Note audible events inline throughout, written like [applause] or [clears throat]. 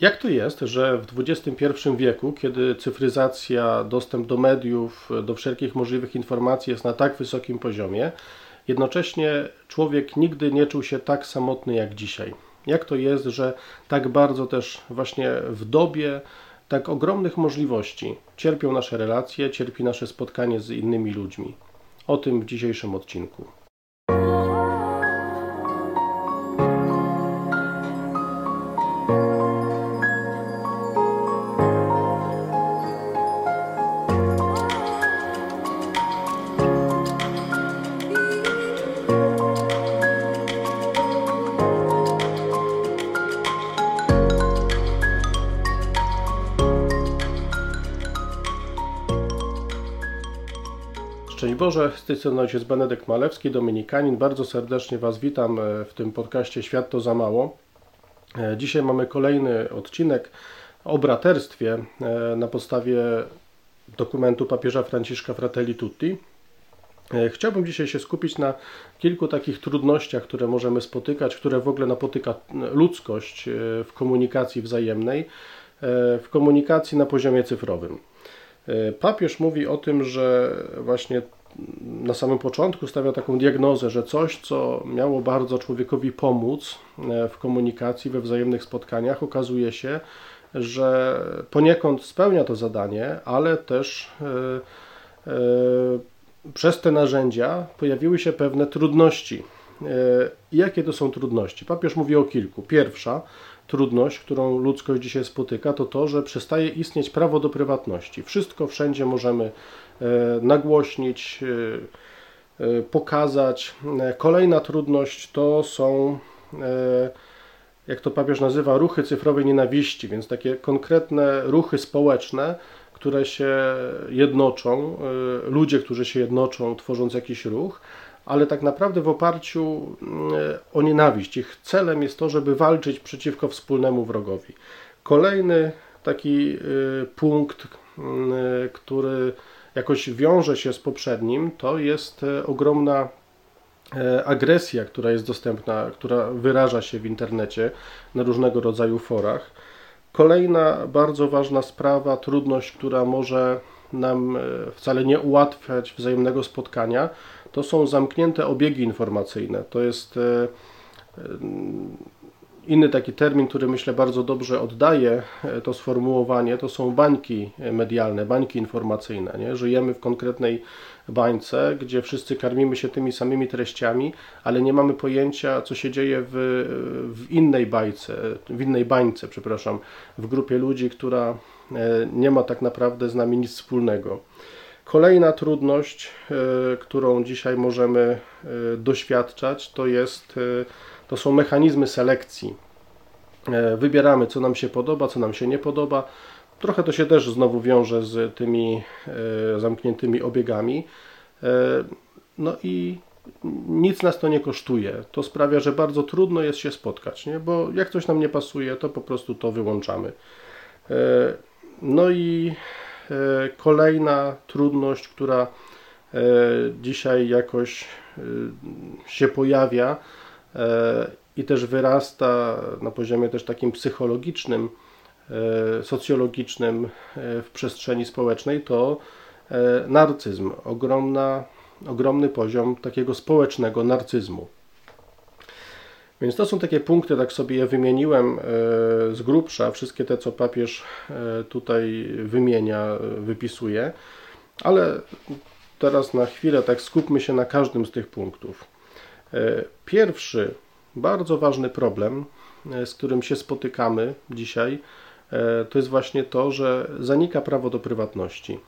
Jak to jest, że w XXI wieku, kiedy cyfryzacja, dostęp do mediów, do wszelkich możliwych informacji jest na tak wysokim poziomie, jednocześnie człowiek nigdy nie czuł się tak samotny jak dzisiaj? Jak to jest, że tak bardzo też właśnie w dobie tak ogromnych możliwości cierpią nasze relacje, cierpi nasze spotkanie z innymi ludźmi? O tym w dzisiejszym odcinku. Szczęść Boże, z tej strony ojciec Benedykt Malewski, Dominikanin. Bardzo serdecznie Was witam e, w tym podcaście Świat to za mało. E, dzisiaj mamy kolejny odcinek o braterstwie e, na podstawie dokumentu papieża Franciszka Fratelli Tutti. Chciałbym dzisiaj się skupić na kilku takich trudnościach, które możemy spotykać, które w ogóle napotyka ludzkość w komunikacji wzajemnej, w komunikacji na poziomie cyfrowym. Papież mówi o tym, że właśnie na samym początku stawia taką diagnozę, że coś, co miało bardzo człowiekowi pomóc e, w komunikacji, we wzajemnych spotkaniach, okazuje się, że poniekąd spełnia to zadanie, ale też e, e, przez te narzędzia pojawiły się pewne trudności. Jakie to są trudności? Papież mówi o kilku. Pierwsza trudność, którą ludzkość dzisiaj spotyka, to to, że przestaje istnieć prawo do prywatności. Wszystko wszędzie możemy e, nagłośnić, e, e, pokazać. Kolejna trudność to są, jak to papież nazywa, ruchy cyfrowej nienawiści, więc takie konkretne ruchy społeczne, które się jednoczą, ludzie, którzy się jednoczą, tworząc jakiś ruch, ale tak naprawdę w oparciu mm, o nienawiść. Ich celem jest to, żeby walczyć przeciwko wspólnemu wrogowi. Kolejny taki y, punkt, który jakoś wiąże się z poprzednim, to jest e, ogromna e, agresja, która jest dostępna, która wyraża się w internecie na różnego rodzaju forach. Kolejna bardzo ważna sprawa, trudność, która może nam e, wcale nie ułatwiać wzajemnego spotkania, to są zamknięte obiegi informacyjne. To jest e, e, inny taki termin, który myślę bardzo dobrze oddaje to sformułowanie, to są bańki medialne, bańki informacyjne. Nie? Żyjemy w konkretnej bańce, gdzie wszyscy karmimy się tymi samymi treściami, ale nie mamy pojęcia, co się dzieje w, w innej bajce, w innej bańce, przepraszam, w grupie ludzi, która E, nie ma tak naprawdę z nami nic wspólnego. Kolejna trudność, e, którą dzisiaj możemy e, doświadczać, to, jest, to są mechanizmy selekcji. Wybieramy, co nam się podoba, co nam się nie podoba. Trochę to się też znowu wiąże z tymi zamkniętymi obiegami. No i nic nas to nie kosztuje. To sprawia, że bardzo trudno jest się spotkać, nie? bo jak coś nam nie pasuje, to po prostu to wyłączamy. No i e, kolejna trudność, która e, dzisiaj jakoś e, się pojawia i też wyrasta na poziomie też takim psychologicznym, socjologicznym w przestrzeni społecznej, to narcyzm, ogromna, ogromny poziom takiego społecznego narcyzmu. Więc to są takie punkty, tak sobie je wymieniłem e, z grubsza, wszystkie te, co papież e, tutaj wymienia, e, wypisuje, ale teraz na chwilę tak skupmy się na każdym z tych punktów. Pierwszy, bardzo ważny problem, z którym się spotykamy dzisiaj, to jest właśnie to, że zanika prawo do prywatności.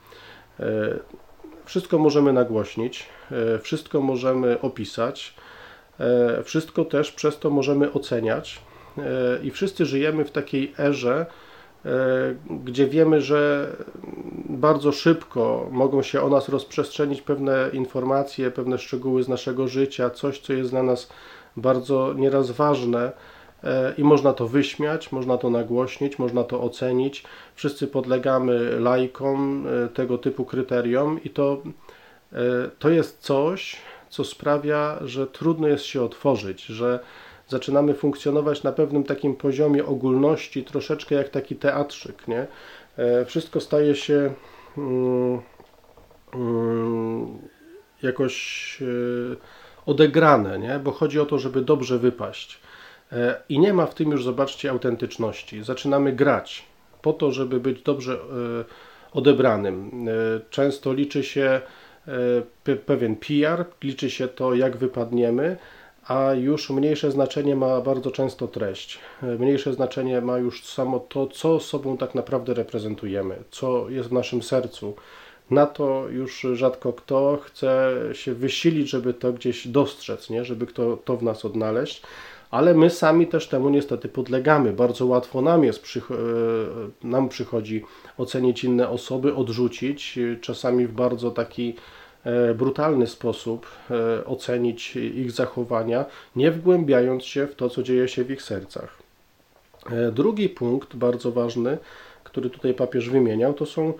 Wszystko możemy nagłośnić, wszystko możemy opisać, E, wszystko też przez to możemy oceniać e, i wszyscy żyjemy w takiej erze, e, gdzie wiemy, że bardzo szybko mogą się o nas rozprzestrzenić pewne informacje, pewne szczegóły z naszego życia, coś, co jest dla nas bardzo nieraz ważne i można to wyśmiać, można to nagłośnić, można to ocenić. Wszyscy podlegamy lajkom tego typu kryterium i to, to jest coś, co sprawia, że trudno jest się otworzyć, że zaczynamy funkcjonować na pewnym takim poziomie ogólności, troszeczkę jak taki teatrzyk, nie? E, wszystko staje się mm, mm, jakoś e, odegrane, nie? bo chodzi o to, żeby dobrze wypaść. E, I nie ma w tym już, zobaczcie, autentyczności. Zaczynamy grać po to, żeby być dobrze odebranym. Często liczy się pewien PR, liczy się to, jak wypadniemy, a już mniejsze znaczenie ma bardzo często treść. Mniejsze znaczenie ma już samo to, co sobą tak naprawdę reprezentujemy, co jest w naszym sercu. Na to już rzadko kto chce się wysilić, żeby to gdzieś dostrzec, nie? żeby kto to w nas odnaleźć, ale my sami też temu niestety podlegamy. Bardzo łatwo nam jest, e, nam przychodzi ocenić inne osoby, odrzucić, czasami w bardzo taki E, brutalny sposób e, ocenić ich zachowania, nie wgłębiając się w to, co dzieje się w ich sercach. E, drugi punkt, bardzo ważny, który tutaj papież wymieniał, to są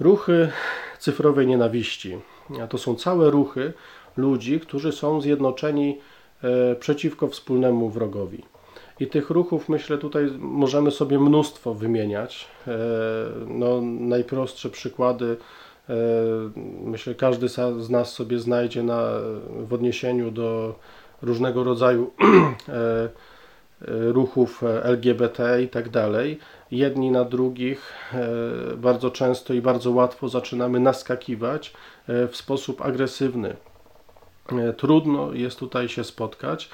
ruchy cyfrowej nienawiści. To są całe ruchy ludzi, którzy są zjednoczeni przeciwko wspólnemu wrogowi. I tych ruchów, myślę, tutaj możemy sobie mnóstwo wymieniać. No, najprostsze przykłady E, myślę, każdy z nas sobie znajdzie na, w odniesieniu do różnego rodzaju [clears throat] e, ruchów LGBT i tak dalej. Jedni na drugich e, bardzo często i bardzo łatwo zaczynamy naskakiwać w sposób agresywny. Trudno jest tutaj się spotkać.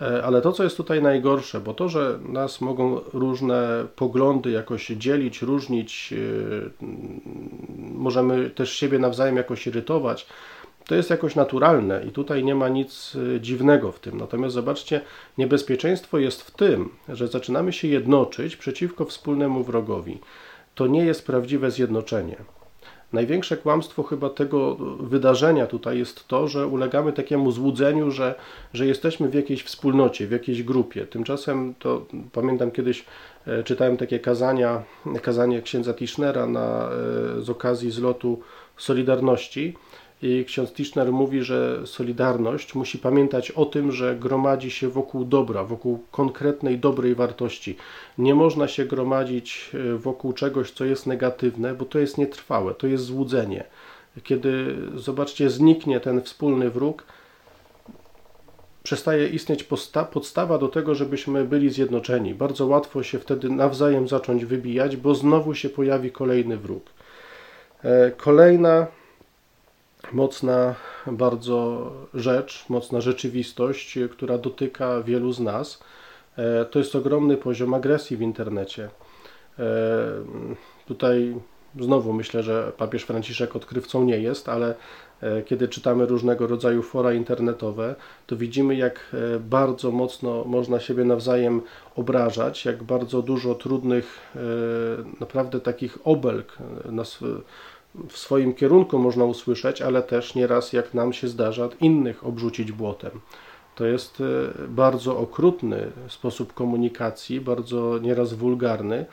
E, ale to, co jest tutaj najgorsze, bo to, że nas mogą różne poglądy jakoś dzielić, różnić, e, możemy też siebie nawzajem jakoś irytować, to jest jakoś naturalne i tutaj nie ma nic e, dziwnego w tym. Natomiast zobaczcie, niebezpieczeństwo jest w tym, że zaczynamy się jednoczyć przeciwko wspólnemu wrogowi. To nie jest prawdziwe zjednoczenie. Największe kłamstwo chyba tego wydarzenia tutaj jest to, że ulegamy takiemu złudzeniu, że, że jesteśmy w jakiejś wspólnocie, w jakiejś grupie. Tymczasem to pamiętam kiedyś e, czytałem takie kazania, kazanie księdza Tischnera na, e, z okazji zlotu Solidarności i ksiądz Tischner mówi, że Solidarność musi pamiętać o tym, że gromadzi się wokół dobra, wokół konkretnej, dobrej wartości. Nie można się gromadzić e, wokół czegoś, co jest negatywne, bo to jest nietrwałe, to jest złudzenie. Kiedy, zobaczcie, zniknie ten wspólny wróg, przestaje istnieć podstawa do tego, żebyśmy byli zjednoczeni. Bardzo łatwo się wtedy nawzajem zacząć wybijać, bo znowu się pojawi kolejny wróg. E, kolejna mocna bardzo rzecz, mocna rzeczywistość, która dotyka wielu z nas. E, to jest ogromny poziom agresji w internecie. E, tutaj znowu myślę, że papież Franciszek odkrywcą nie jest, ale e, kiedy czytamy różnego rodzaju fora internetowe, to widzimy, jak bardzo mocno można siebie nawzajem obrażać, jak bardzo dużo trudnych, naprawdę takich obelg nas w swoim kierunku można usłyszeć, ale też nieraz, jak nam się zdarza, innych obrzucić błotem. To jest e, bardzo okrutny sposób komunikacji, bardzo nieraz wulgarny,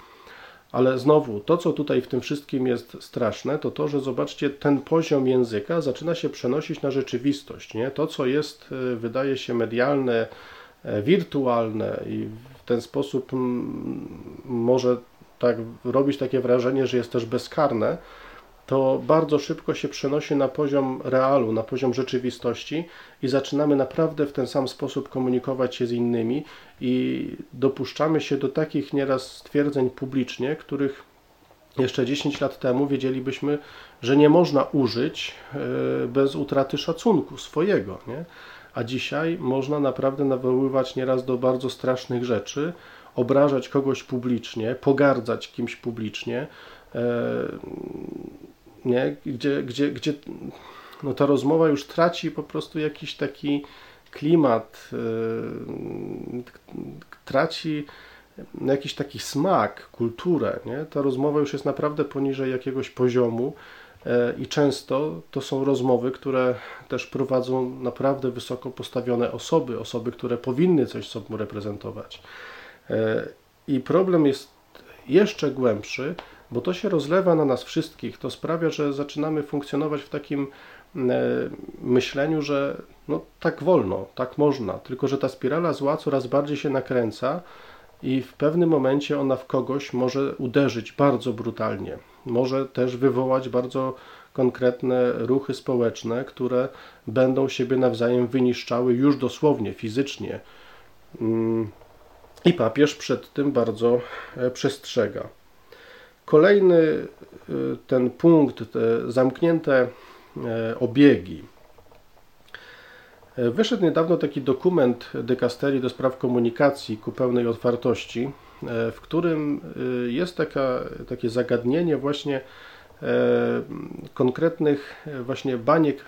ale znowu, to co tutaj w tym wszystkim jest straszne, to to, że zobaczcie, ten poziom języka zaczyna się przenosić na rzeczywistość. Nie? To, co jest, e, wydaje się medialne, e, wirtualne i w ten sposób może tak robić takie wrażenie, że jest też bezkarne, to bardzo szybko się przenosi na poziom realu, na poziom rzeczywistości i zaczynamy naprawdę w ten sam sposób komunikować się z innymi i dopuszczamy się do takich nieraz stwierdzeń publicznie, których jeszcze 10 lat temu wiedzielibyśmy, że nie można użyć e, bez utraty szacunku swojego. Nie? A dzisiaj można naprawdę nawoływać nieraz do bardzo strasznych rzeczy, obrażać kogoś publicznie, pogardzać kimś publicznie e, nie? Gdzie, gdzie, gdzie no ta rozmowa już traci po prostu jakiś taki klimat, yy, traci jakiś taki smak, kulturę. Nie? Ta rozmowa już jest naprawdę poniżej jakiegoś poziomu yy, i często to są rozmowy, które też prowadzą naprawdę wysoko postawione osoby, osoby, które powinny coś sobą reprezentować. Yy, I problem jest jeszcze głębszy, bo to się rozlewa na nas wszystkich. To sprawia, że zaczynamy funkcjonować w takim e, myśleniu, że no tak wolno, tak można, tylko że ta spirala zła coraz bardziej się nakręca i w pewnym momencie ona w kogoś może uderzyć bardzo brutalnie. Może też wywołać bardzo konkretne ruchy społeczne, które będą siebie nawzajem wyniszczały już dosłownie, fizycznie. Mm, I papież przed tym bardzo e, przestrzega. Kolejny e, ten punkt, te zamknięte e, obiegi. Wyszedł niedawno taki dokument dykasterii do spraw komunikacji ku pełnej otwartości, w którym jest taka, takie zagadnienie właśnie konkretnych właśnie baniek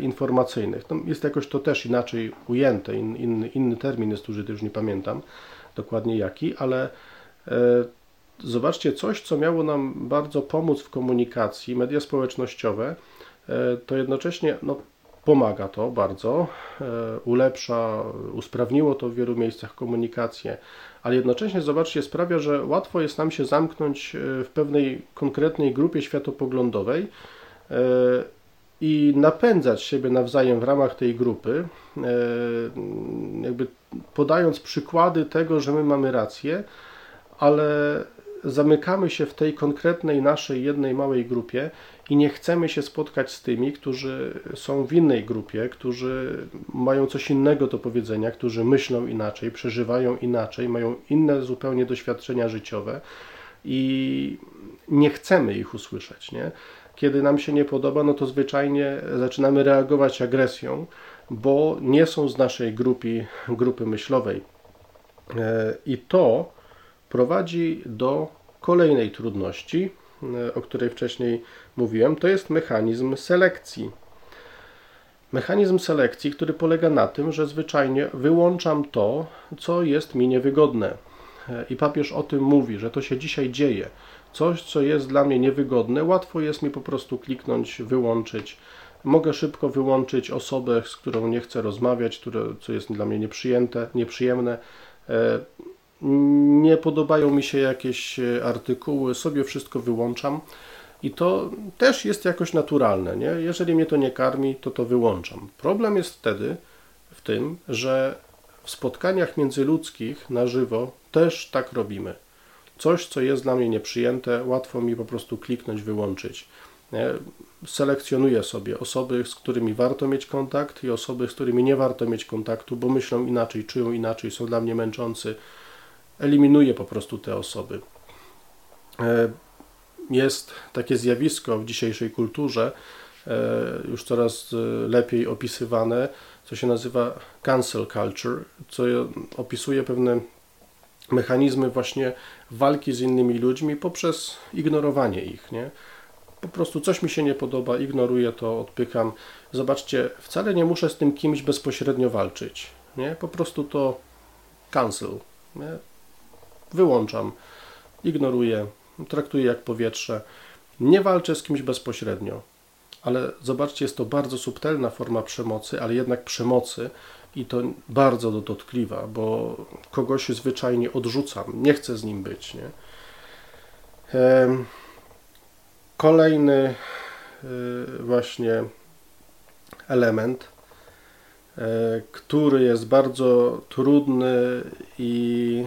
informacyjnych. jest jakoś to też inaczej ujęte, in, in, inny termin jest użyty, już nie pamiętam dokładnie jaki, ale zobaczcie, coś, co miało nam bardzo pomóc w komunikacji, media społecznościowe, e, to jednocześnie no, pomaga to bardzo, e, ulepsza, usprawniło to w wielu miejscach komunikację, ale jednocześnie, zobaczcie, sprawia, że łatwo jest nam się zamknąć e, w pewnej konkretnej grupie światopoglądowej i napędzać siebie nawzajem w ramach tej grupy, jakby podając przykłady tego, że my mamy rację, ale zamykamy się w tej konkretnej naszej jednej małej grupie i nie chcemy się spotkać z tymi, którzy są w innej grupie, którzy mają coś innego do powiedzenia, którzy myślą inaczej, przeżywają inaczej, mają inne zupełnie doświadczenia życiowe i nie chcemy ich usłyszeć. Nie? Kiedy nam się nie podoba, no to zwyczajnie zaczynamy reagować agresją, bo nie są z naszej grupy, grupy myślowej. E, I to prowadzi do kolejnej trudności, e, o której wcześniej mówiłem, to jest mechanizm selekcji. Mechanizm selekcji, który polega na tym, że zwyczajnie wyłączam to, co jest mi niewygodne. E, I papież o tym mówi, że to się dzisiaj dzieje. Coś, co jest dla mnie niewygodne, łatwo jest mi po prostu kliknąć, wyłączyć. Mogę szybko wyłączyć osobę, z którą nie chcę rozmawiać, które, co jest dla mnie nieprzyjęte, nieprzyjemne. Nie podobają mi się jakieś e, artykuły, sobie wszystko wyłączam. I to też jest jakoś naturalne, nie? Jeżeli mnie to nie karmi, to to wyłączam. Problem jest wtedy w tym, że w spotkaniach międzyludzkich na żywo też tak robimy. Coś, co jest dla mnie nieprzyjęte, łatwo mi po prostu kliknąć, wyłączyć. Nie? Selekcjonuję sobie osoby, z którymi warto mieć kontakt i osoby, z którymi nie warto mieć kontaktu, bo myślą inaczej, czują inaczej, są dla mnie męczący eliminuje po prostu te osoby. E, jest takie zjawisko w dzisiejszej kulturze, e, już coraz e, lepiej opisywane, co się nazywa cancel culture, co opisuje pewne mechanizmy właśnie walki z innymi ludźmi poprzez ignorowanie ich, nie? Po prostu coś mi się nie podoba, ignoruję to, odpykam. Zobaczcie, wcale nie muszę z tym kimś bezpośrednio walczyć, nie? Po prostu to cancel, nie? Wyłączam, ignoruję, traktuję jak powietrze. Nie walczę z kimś bezpośrednio, ale zobaczcie, jest to bardzo subtelna forma przemocy, ale jednak przemocy i to bardzo dotkliwa, bo kogoś zwyczajnie odrzucam, nie chcę z nim być. Nie? Kolejny y, właśnie element, e, który jest bardzo trudny i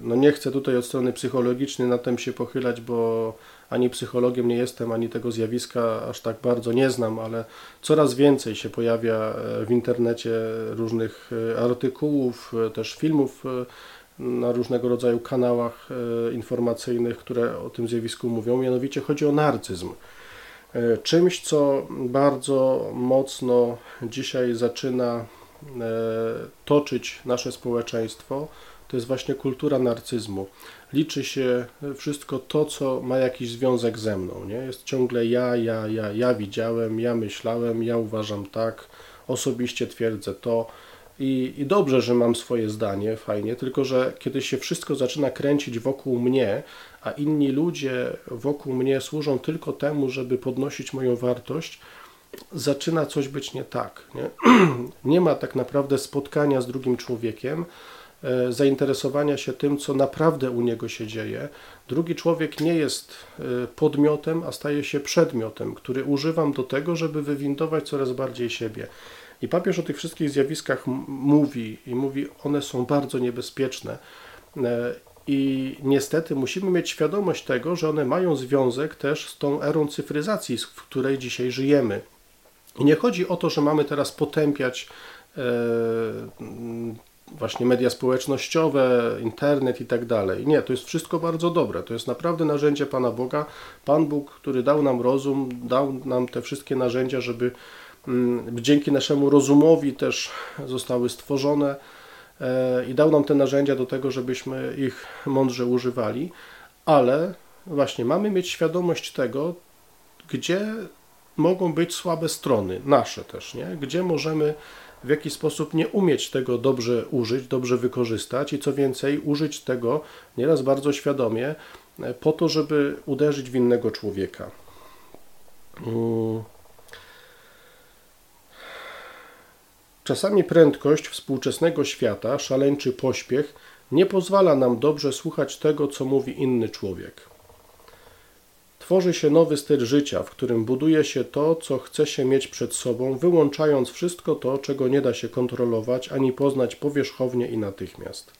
no nie chcę tutaj od strony psychologicznej na tym się pochylać, bo ani psychologiem nie jestem, ani tego zjawiska aż tak bardzo nie znam, ale coraz więcej się pojawia e, w internecie różnych e, artykułów, też filmów na różnego rodzaju kanałach informacyjnych, które o tym zjawisku mówią. Mianowicie chodzi o narcyzm. Czymś, co bardzo mocno dzisiaj zaczyna toczyć nasze społeczeństwo, to jest właśnie kultura narcyzmu. Liczy się wszystko to, co ma jakiś związek ze mną. Nie? Jest ciągle ja, ja, ja, ja widziałem, ja myślałem, ja uważam tak, osobiście twierdzę to. I, I dobrze, że mam swoje zdanie, fajnie, tylko że kiedy się wszystko zaczyna kręcić wokół mnie, a inni ludzie wokół mnie służą tylko temu, żeby podnosić moją wartość, zaczyna coś być nie tak. Nie, [clears throat] nie ma tak naprawdę spotkania z drugim człowiekiem, zainteresowania się tym, co naprawdę u niego się dzieje. Drugi człowiek nie jest e, podmiotem, a staje się przedmiotem, który używam do tego, żeby wywindować coraz bardziej siebie. I papież o tych wszystkich zjawiskach mówi i mówi, one są bardzo niebezpieczne. E, I niestety musimy mieć świadomość tego, że one mają związek też z tą erą cyfryzacji, w której dzisiaj żyjemy. I nie chodzi o to, że mamy teraz potępiać e, właśnie media społecznościowe, internet i tak dalej. Nie, to jest wszystko bardzo dobre. To jest naprawdę narzędzie Pana Boga. Pan Bóg, który dał nam rozum, dał nam te wszystkie narzędzia, żeby mm, dzięki naszemu rozumowi też zostały stworzone e, i dał nam te narzędzia do tego, żebyśmy ich mądrze używali, ale właśnie mamy mieć świadomość tego, gdzie mogą być słabe strony, nasze też, nie? gdzie możemy w jaki sposób nie umieć tego dobrze użyć, dobrze wykorzystać i co więcej, użyć tego nieraz bardzo świadomie e, po to, żeby uderzyć w innego człowieka. Mm. Czasami prędkość współczesnego świata, szaleńczy pośpiech, nie pozwala nam dobrze słuchać tego, co mówi inny człowiek. Tworzy się nowy styl życia, w którym buduje się to, co chce się mieć przed sobą, wyłączając wszystko to, czego nie da się kontrolować ani poznać powierzchownie i natychmiast.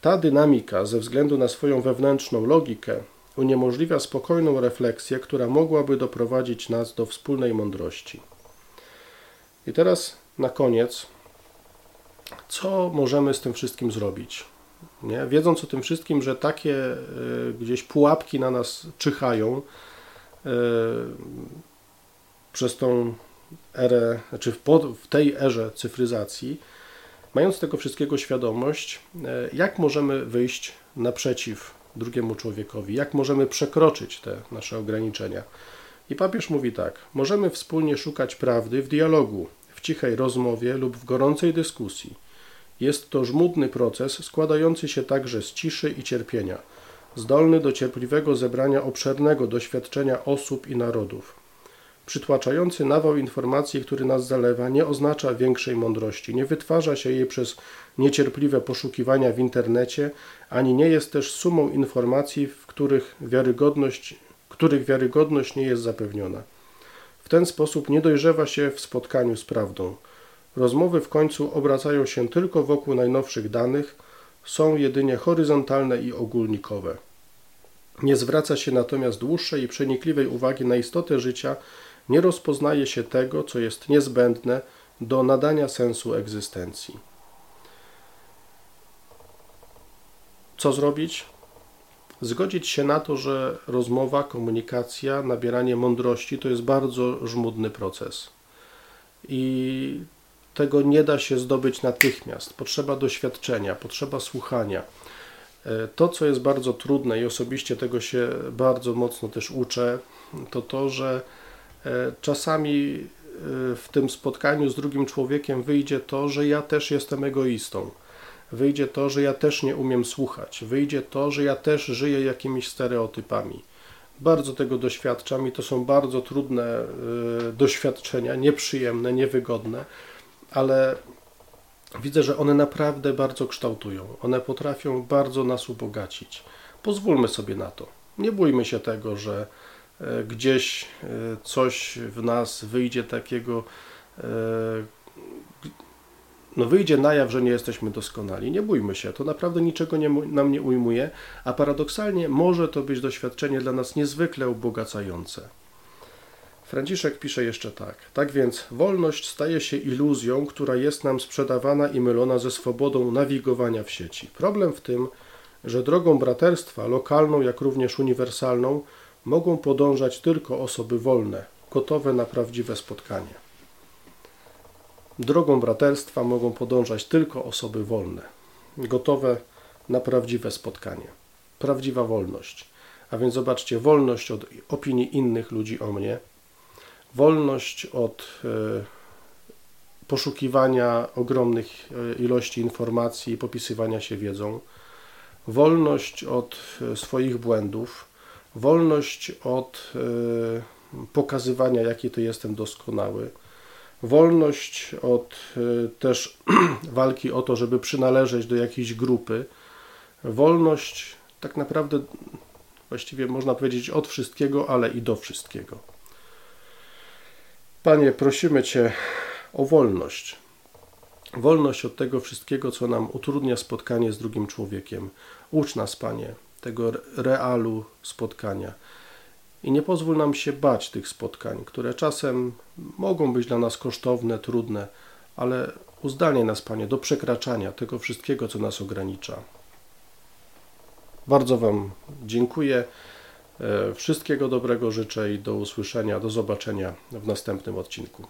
Ta dynamika, ze względu na swoją wewnętrzną logikę, uniemożliwia spokojną refleksję, która mogłaby doprowadzić nas do wspólnej mądrości. I teraz na koniec, co możemy z tym wszystkim zrobić? Nie? Wiedząc o tym wszystkim, że takie y, gdzieś pułapki na nas czyhają y, przez tą erę, znaczy w, tej erze cyfryzacji, mając tego wszystkiego świadomość, y, jak możemy wyjść naprzeciw drugiemu człowiekowi, jak możemy przekroczyć te nasze ograniczenia. I papież mówi tak: możemy wspólnie szukać prawdy w dialogu, w cichej rozmowie lub w gorącej dyskusji jest to żmudny proces składający się także z ciszy i cierpienia, zdolny do cierpliwego zebrania obszernego doświadczenia osób i narodów. Przytłaczający nawał informacji, który nas zalewa, nie oznacza większej mądrości, nie wytwarza się jej przez niecierpliwe poszukiwania w internecie, ani nie jest też sumą informacji, w których wiarygodność, których wiarygodność nie jest zapewniona. W ten sposób nie dojrzewa się w spotkaniu z prawdą. Rozmowy w końcu obracają się tylko wokół najnowszych danych, są jedynie horyzontalne i ogólnikowe. Nie zwraca się natomiast dłuższej i przenikliwej uwagi na istotę życia, nie rozpoznaje się tego, co jest niezbędne do nadania sensu egzystencji. Co zrobić? Zgodzić się na to, że rozmowa, komunikacja, nabieranie mądrości to jest bardzo żmudny proces. I tego nie da się zdobyć natychmiast. Potrzeba doświadczenia, potrzeba słuchania. E, to, co jest bardzo trudne i osobiście tego się bardzo mocno też uczę, to to, że e, czasami e, w tym spotkaniu z drugim człowiekiem wyjdzie to, że ja też jestem egoistą. Wyjdzie to, że ja też nie umiem słuchać. Wyjdzie to, że ja też żyję jakimiś stereotypami. Bardzo tego doświadczam i to są bardzo trudne doświadczenia, nieprzyjemne, niewygodne ale widzę, że one naprawdę bardzo kształtują. One potrafią bardzo nas ubogacić. Pozwólmy sobie na to. Nie bójmy się tego, że e, gdzieś e, coś w nas wyjdzie takiego, e, no wyjdzie na jaw, że nie jesteśmy doskonali. Nie bójmy się, to naprawdę niczego nie, nam nie ujmuje, a paradoksalnie może to być doświadczenie dla nas niezwykle ubogacające. Franciszek pisze jeszcze tak. Tak więc wolność staje się iluzją, która jest nam sprzedawana i mylona ze swobodą nawigowania w sieci. Problem w tym, że drogą braterstwa, lokalną jak również uniwersalną, mogą podążać tylko osoby wolne, gotowe na prawdziwe spotkanie. Drogą braterstwa mogą podążać tylko osoby wolne, gotowe na prawdziwe spotkanie. Prawdziwa wolność. A więc zobaczcie, wolność od opinii innych ludzi o mnie, wolność od e, poszukiwania ogromnych e, ilości informacji i popisywania się wiedzą, wolność od e, swoich błędów, wolność od pokazywania, jaki to jestem doskonały, wolność od też [clears throat] walki o to, żeby przynależeć do jakiejś grupy, wolność tak naprawdę właściwie można powiedzieć od wszystkiego, ale i do wszystkiego. Panie, prosimy Cię o wolność. Wolność od tego wszystkiego, co nam utrudnia spotkanie z drugim człowiekiem. Ucz nas, Panie, tego realu spotkania. I nie pozwól nam się bać tych spotkań, które czasem mogą być dla nas kosztowne, trudne, ale uzdalnie nas, Panie, do przekraczania tego wszystkiego, co nas ogranicza. Bardzo Wam dziękuję. E, wszystkiego dobrego życzę i do usłyszenia, do zobaczenia w następnym odcinku.